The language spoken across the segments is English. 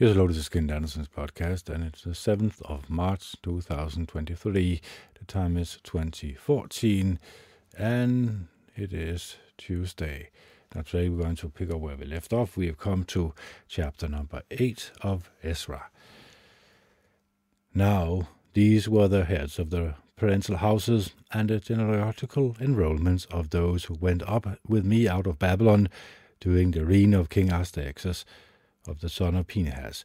You're hello, of is Ken Anderson's podcast, and it's the 7th of March 2023. The time is 2014, and it is Tuesday. Now, today we're going to pick up where we left off. We have come to chapter number 8 of Ezra. Now, these were the heads of the parental houses and the genealogical enrollments of those who went up with me out of Babylon during the reign of King Artaxerxes of the son of Phinehas,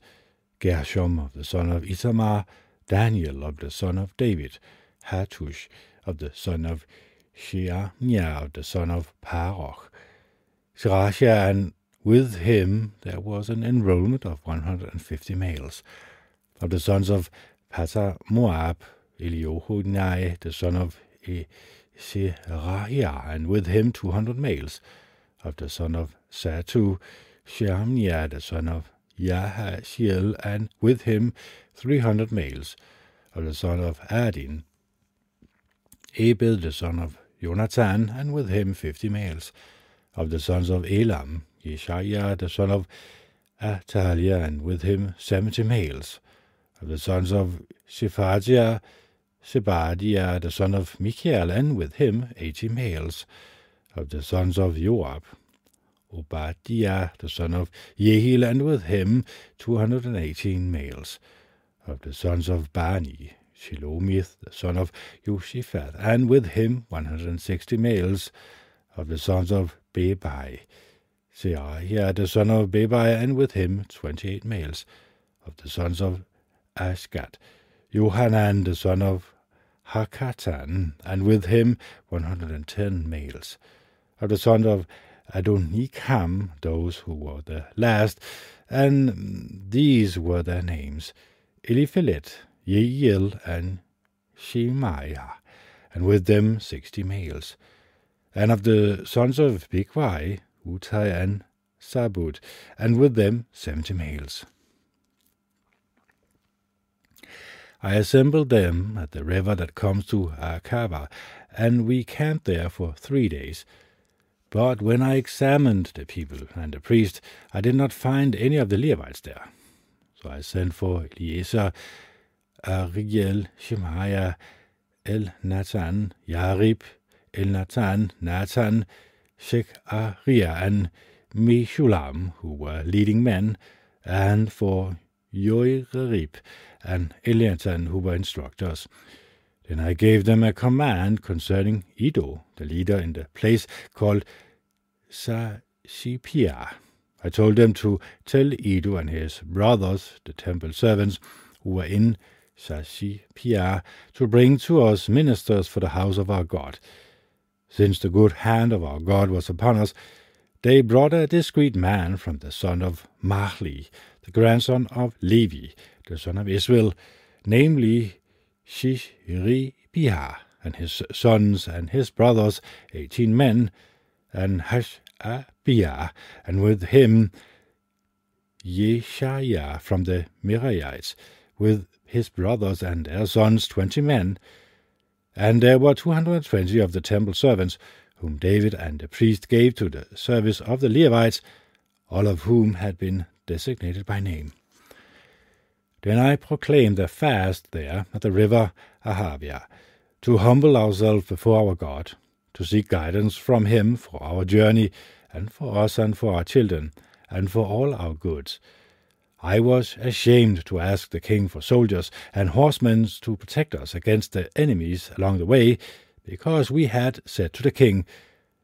Gershom of the son of Ithamar, Daniel of the son of David, Hattush of the son of Sheaniah of the son of Paroch, Serachia, and with him there was an enrollment of 150 males. Of the sons of Pata Moab, Eliohunai, the son of Seraiah, and with him 200 males. Of the son of Satu, Shemaiah, the son of Yahaziel, and with him three hundred males, of the son of Adin, Ebed, the son of Jonathan, and with him fifty males, of the sons of Elam, Yeshaiah, the son of Atalia, and with him seventy males, of the sons of Shephatiah, Zebadiah, the son of Michael, and with him eighty males, of the sons of Joab, Obadiah, the son of Jehiel, and with him two hundred and eighteen males. Of the sons of Bani, Shilomith, the son of Joshaphat, and with him one hundred and sixty males. Of the sons of Bebai, Seaiah, the son of Bebai, and with him twenty-eight males. Of the sons of Ashgat, Johanan, the son of Hakatan, and with him one hundred and ten males. Of the sons of Adonikam, those who were the last, and these were their names Eliphelet, Yeiel, and Shemaiah, and with them sixty males. And of the sons of Bigvai, Utai and Sabud, and with them seventy males. I assembled them at the river that comes to Akava, and we camped there for three days. But when I examined the people and the priest, I did not find any of the Levites there. So I sent for Eliezer, Ariel, Shemaiah, Elnathan, Yarib, Elnathan, Nathan, Shechariah, and Meshullam, who were leading men, and for Joirib and Eliatan, who were instructors. Then I gave them a command concerning Iddo, the leader in the place called Sashipia. I told them to tell Iddo and his brothers, the temple servants, who were in Sashipia, to bring to us ministers for the house of our God. Since the good hand of our God was upon us, they brought a discreet man from the son of Mahli, the grandson of Levi, the son of Israel, namely Shishribiah, and his sons and his brothers, eighteen men, and Hashabiah, and with him Yeshaiah from the Meraites, with his brothers and their sons twenty men. And there were two hundred and twenty of the temple servants, whom David and the priest gave to the service of the Levites, all of whom had been designated by name. Then I proclaimed a fast there at the river Ahavia, to humble ourselves before our God, to seek guidance from him for our journey, and for us and for our children, and for all our goods. I was ashamed to ask the king for soldiers and horsemen to protect us against the enemies along the way, because we had said to the king,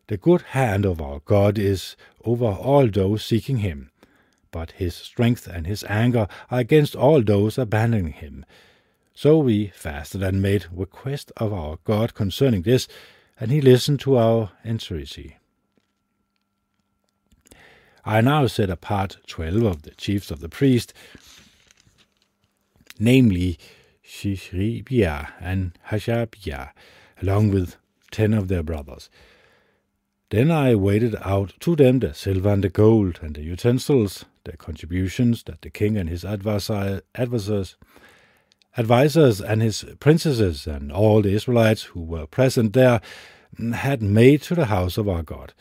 The good hand of our God is over all those seeking him but his strength and his anger are against all those abandoning him. So we fasted and made request of our God concerning this, and he listened to our entreaty. I now set apart twelve of the chiefs of the priests, namely Shishribiah and Hashabiah, along with ten of their brothers. Then I weighed out to them the silver and the gold, and the utensils, the contributions that the king and his adversars, advisors and his princesses and all the Israelites who were present there had made to the house of our God.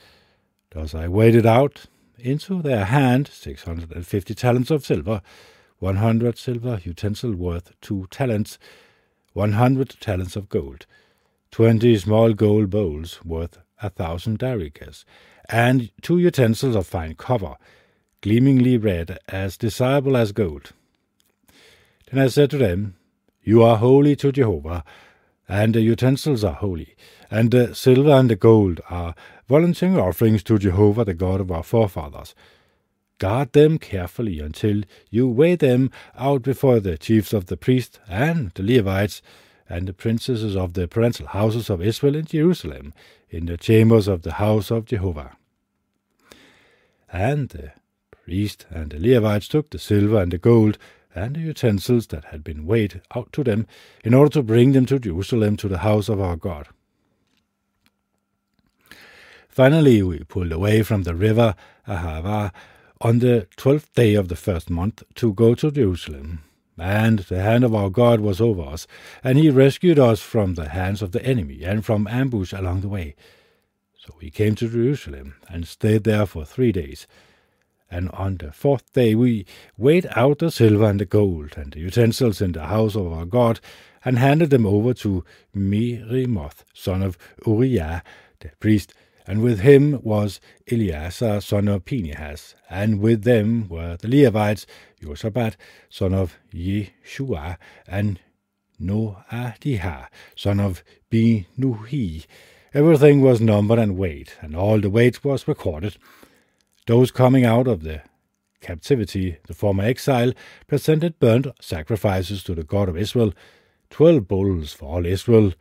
Thus I weighed it out into their hand six hundred and fifty talents of silver, one hundred silver utensils worth two talents, one hundred talents of gold, twenty small gold bowls worth a thousand darikas, and two utensils of fine copper, gleamingly red, as desirable as gold. Then I said to them, You are holy to Jehovah, and the utensils are holy, and the silver and the gold are volunteering offerings to Jehovah, the God of our forefathers. Guard them carefully until you weigh them out before the chiefs of the priests and the Levites and the princesses of the parental houses of Israel in Jerusalem, in the chambers of the house of Jehovah. And the priest and the Levites took the silver and the gold and the utensils that had been weighed out to them, in order to bring them to Jerusalem to the house of our God. Finally, we pulled away from the river Ahava on the twelfth day of the first month to go to Jerusalem. And the hand of our God was over us, and he rescued us from the hands of the enemy and from ambush along the way. So we came to Jerusalem and stayed there for three days and on the fourth day we weighed out the silver and the gold and the utensils in the house of our God, and handed them over to Merimoth, son of Uriah, the priest, and with him was Eleazar, son of Phinehas, and with them were the Levites, Josabad, son of Yeshua, and Noadiah, son of Binuhi. Everything was numbered and weighed, and all the weight was recorded. Those coming out of the captivity, the former exile, presented burnt sacrifices to the God of Israel, twelve bulls for all Israel,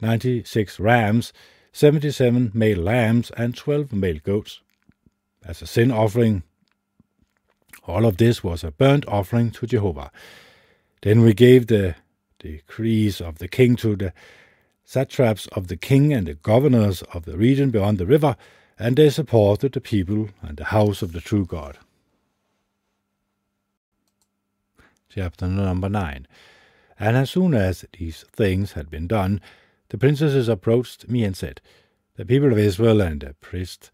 ninety six rams, seventy seven male lambs, and twelve male goats. As a sin offering, all of this was a burnt offering to Jehovah. Then we gave the decrees of the king to the satraps of the king and the governors of the region beyond the river, and they supported the people and the house of the true God. Chapter number 9 And as soon as these things had been done, the princesses approached me and said, The people of Israel and the priests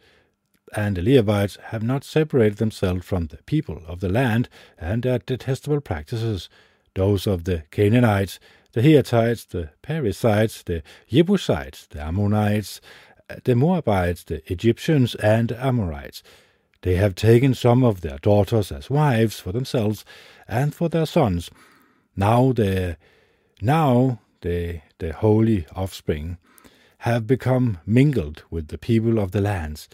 and the Levites have not separated themselves from the people of the land and their detestable practices, those of the Canaanites, the Hittites, the Perizzites, the Jebusites, the Ammonites, the Moabites, the Egyptians, and the Amorites. They have taken some of their daughters as wives for themselves and for their sons. Now the now the the holy offspring have become mingled with the people of the lands.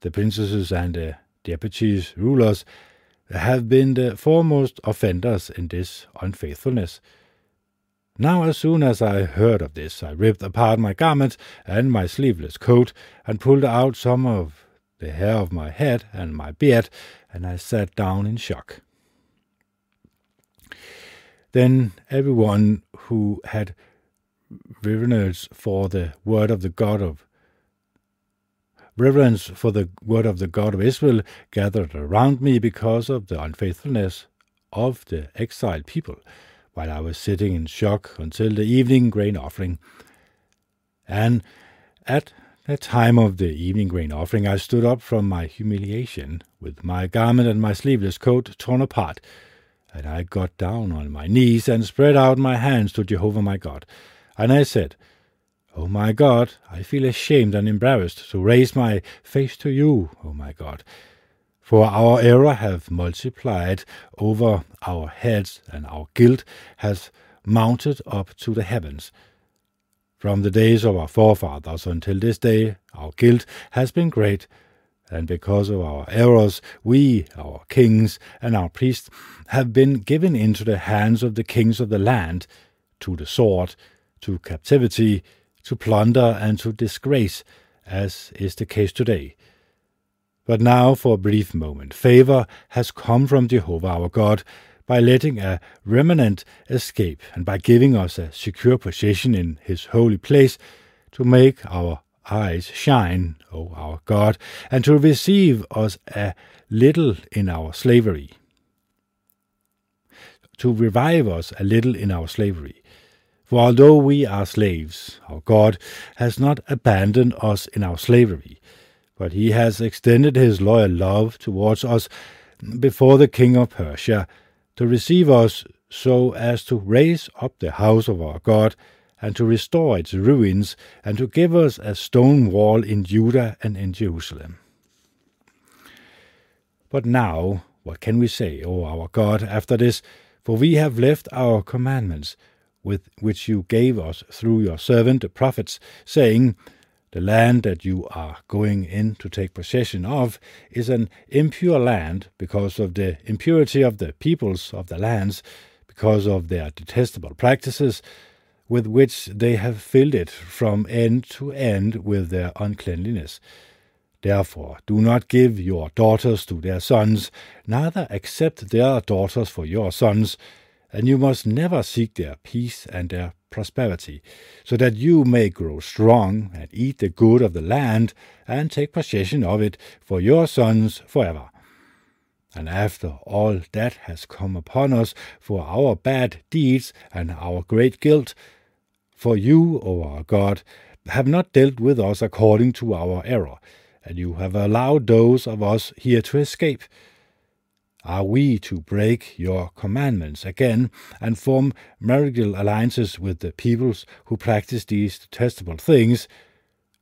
The princesses and the deputies, rulers, have been the foremost offenders in this unfaithfulness. Now, as soon as I heard of this, I ripped apart my garments and my sleeveless coat, and pulled out some of the hair of my head and my beard, and I sat down in shock. Then everyone who had reverence for the word of the God of reverence for the word of the God of Israel gathered around me because of the unfaithfulness of the exiled people while I was sitting in shock until the evening grain offering. And at the time of the evening grain offering, I stood up from my humiliation, with my garment and my sleeveless coat torn apart, and I got down on my knees and spread out my hands to Jehovah my God. And I said, O oh my God, I feel ashamed and embarrassed to raise my face to you, O oh my God for our error have multiplied over our heads, and our guilt has mounted up to the heavens. From the days of our forefathers until this day, our guilt has been great, and because of our errors, we, our kings, and our priests have been given into the hands of the kings of the land, to the sword, to captivity, to plunder, and to disgrace, as is the case today. But now, for a brief moment, favor has come from Jehovah our God by letting a remnant escape and by giving us a secure position in his holy place to make our eyes shine, O our God, and to receive us a little in our slavery. To revive us a little in our slavery. For although we are slaves, our God has not abandoned us in our slavery but he has extended his loyal love towards us before the king of Persia, to receive us so as to raise up the house of our God, and to restore its ruins, and to give us a stone wall in Judah and in Jerusalem. But now, what can we say, O our God, after this? For we have left our commandments, with which you gave us through your servant the prophets, saying, The land that you are going in to take possession of is an impure land because of the impurity of the peoples of the lands, because of their detestable practices, with which they have filled it from end to end with their uncleanliness. Therefore, do not give your daughters to their sons, neither accept their daughters for your sons, and you must never seek their peace and their prosperity, so that you may grow strong and eat the good of the land and take possession of it for your sons forever. And after all that has come upon us for our bad deeds and our great guilt, for you, O our God, have not dealt with us according to our error, and you have allowed those of us here to escape. Are we to break your commandments again and form marital alliances with the peoples who practice these detestable things?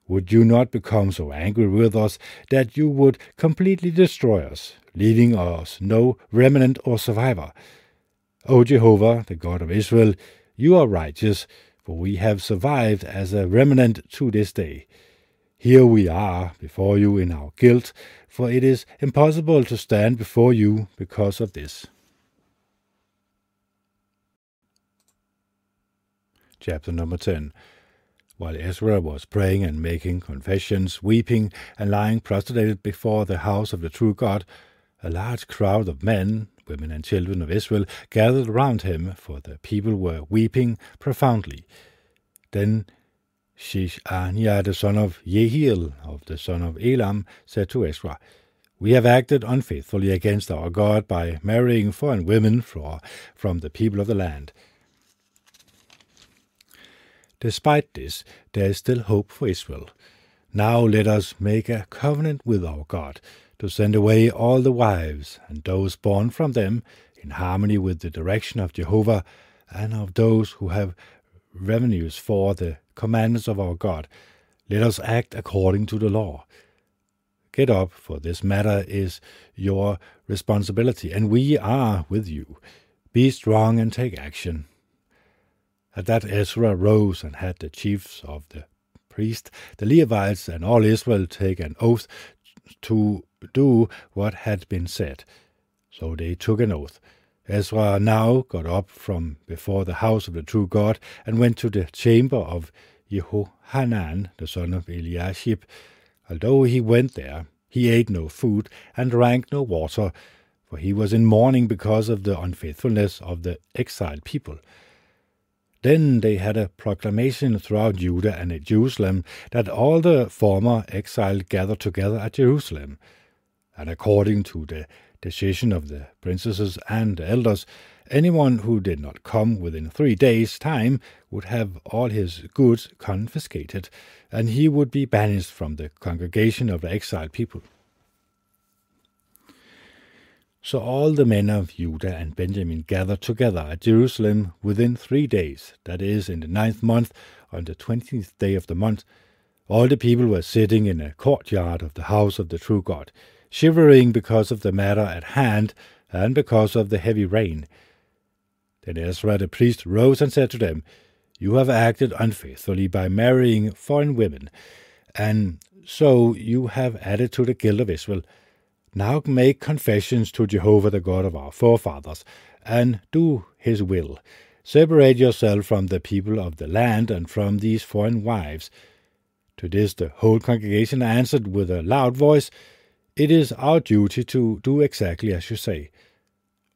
Would you not become so angry with us that you would completely destroy us, leaving us no remnant or survivor? O Jehovah, the God of Israel, you are righteous, for we have survived as a remnant to this day. Here we are before you in our guilt, for it is impossible to stand before you because of this. Chapter number 10 While Ezra was praying and making confessions, weeping and lying prostrated before the house of the true God, a large crowd of men, women, and children of Israel gathered round him, for the people were weeping profoundly. Then Shishaniah, the son of Jehiel, of the son of Elam, said to Ezra, We have acted unfaithfully against our God by marrying foreign women from the people of the land. Despite this, there is still hope for Israel. Now let us make a covenant with our God to send away all the wives and those born from them in harmony with the direction of Jehovah and of those who have revenues for the commandments of our God. Let us act according to the law. Get up, for this matter is your responsibility, and we are with you. Be strong and take action. At that Ezra rose and had the chiefs of the priests, the Levites, and all Israel take an oath to do what had been said. So they took an oath. Ezra now got up from before the house of the true God and went to the chamber of Jehohanan, the son of Eliashib. Although he went there, he ate no food and drank no water, for he was in mourning because of the unfaithfulness of the exiled people. Then they had a proclamation throughout Judah and Jerusalem that all the former exiled gathered together at Jerusalem. And according to the decision of the princesses and the elders, anyone who did not come within three days' time would have all his goods confiscated, and he would be banished from the congregation of the exiled people. So all the men of Judah and Benjamin gathered together at Jerusalem within three days, that is, in the ninth month, on the twentieth day of the month. All the people were sitting in a courtyard of the house of the true God shivering because of the matter at hand and because of the heavy rain. Then Ezra the priest rose and said to them, You have acted unfaithfully by marrying foreign women, and so you have added to the guilt of Israel. Now make confessions to Jehovah the God of our forefathers, and do his will. Separate yourself from the people of the land and from these foreign wives. To this the whole congregation answered with a loud voice, it is our duty to do exactly as you say.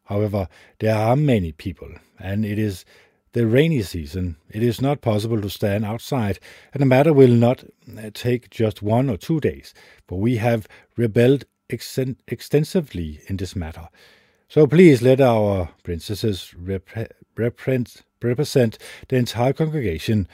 However, there are many people, and it is the rainy season. It is not possible to stand outside, and the matter will not uh, take just one or two days, for we have rebelled extensively in this matter. So please let our princesses rep- represent the entire congregation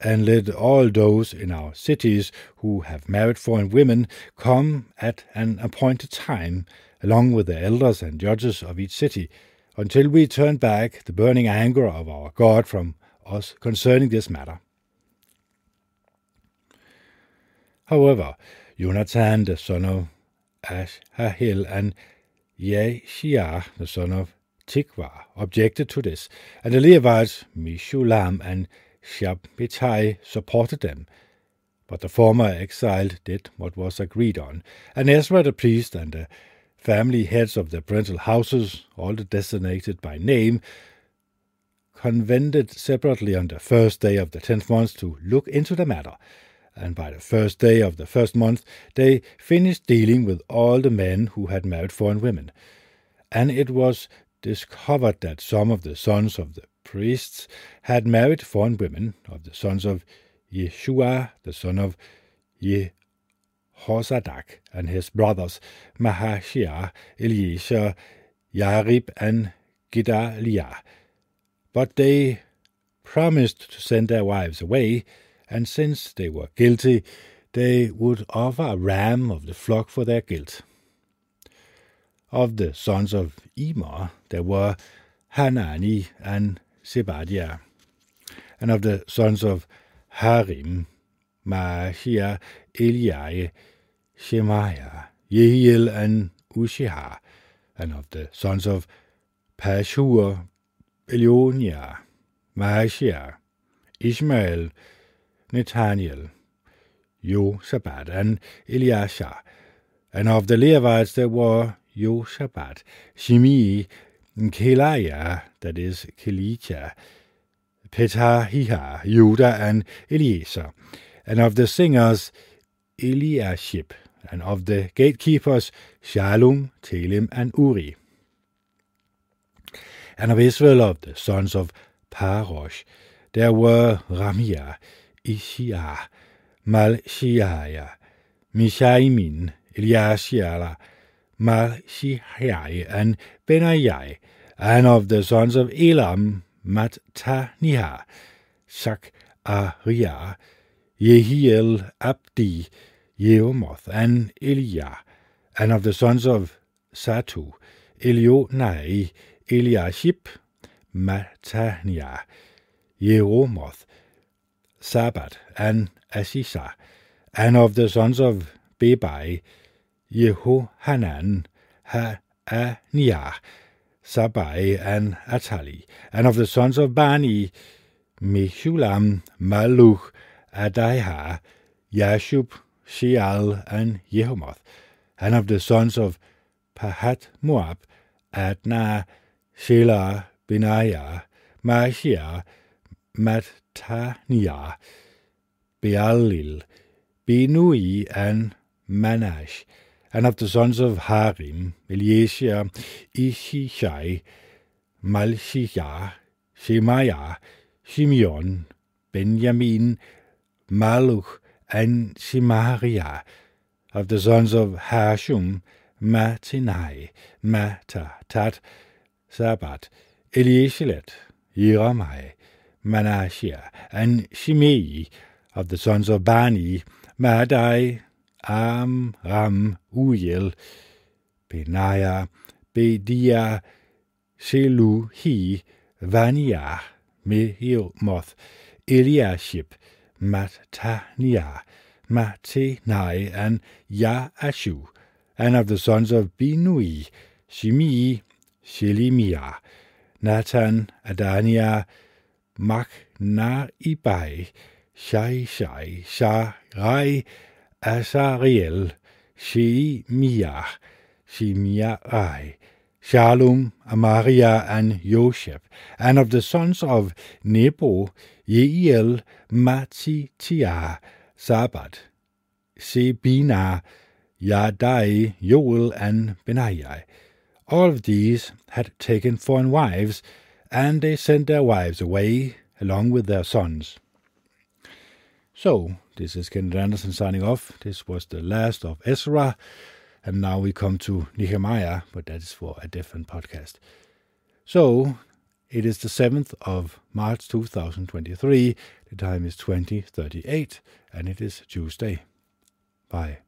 and let all those in our cities who have married foreign women come at an appointed time, along with the elders and judges of each city, until we turn back the burning anger of our God from us concerning this matter. However, Jonathan, the son of Ashahel, and Yeshia, the son of Tikva, objected to this, and the Levites, Mishulam and Shabbatai, supported them. But the former exiled did what was agreed on, and Ezra the priest and the family heads of the parental houses, all designated by name, convened separately on the first day of the tenth month to look into the matter, and by the first day of the first month they finished dealing with all the men who had married foreign women. And it was discovered that some of the sons of the priests had married foreign women, of the sons of Yeshua, the son of Jehozadak, and his brothers Mahashia, Eliezer, Yarib, and Gedaliah. But they promised to send their wives away, and since they were guilty, they would offer a ram of the flock for their guilt. Of the sons of Immer, there were Hanani and Zebadiah. And of the sons of Harim, Mahia, Eliai, Shemaiah, Yehiel, and Ushiah. And of the sons of Pashur, Elionia, Mahashia, Ishmael, Nathaniel, Josabad, and Eliasha. And of the Levites there were Josabad, Shimei, Kelaiah, that is Kelita, Pethahiah, Judah, and Eliezer. And of the singers, Eliashib, and of the gatekeepers, Shalom, Telem, and Uri. And of Israel, of the sons of Parosh, there were Ramia, Ishia, Malshiah, Mishaimin, Eliashiah, Malshihai, and Benaiah, and of the sons of Elam, Mattaniah, Shachariah, Yehiel, Abdi, Yeomoth, and Eliah, and of the sons of Satu, Elionai, Eliashib, Mattaniah, Yeomoth, Sabbat, and Asisa, and of the sons of Bebai, Yehohanan, Ha'aniah, Sabai, and Atali, and of the sons of Bani, Meshullam, Maluch, Adaiha, Yashub, Sheal, and Jehomoth, and of the sons of Pahat Moab, Adna, Shelah, Benaiah, Mashia, Mattaniah, Bealil, Benui, and Manash, and of the sons of Harim, Eliezer, Ishishai, Malshiyah, Shemaiah, Shimeon, Benjamin, Maluch, and Shemariah, of the sons of Hashum, Matinai, Matatat, Sabat, Elieshelet, Yeramai, Manashia, and Shimei, of the sons of Bani, Madai, Am, Ram, Ujel, Benaiah, Bedia, Shelu, He, Vania, Mehiomoth, Eliashib, Mattaniah, Mattenai, and Yaashu, and of the sons of Binui, Shimei, Shelemiah, Nathan, Adania, Machnaibai, Shai Shai, Sharai, Azariel, Shemiah, Shemiah, Shalom, Amaria, and Josheb, and of the sons of Nebo, Yeiel, Matitiah, Sabbat, Sebina, Yadai, Joel, and Benaiah. All of these had taken foreign wives, and they sent their wives away along with their sons. So, this is Kenneth Anderson signing off. This was the last of Ezra, and now we come to Nehemiah, but that is for a different podcast. So, it is the 7th of March 2023. The time is 2038, and it is Tuesday. Bye.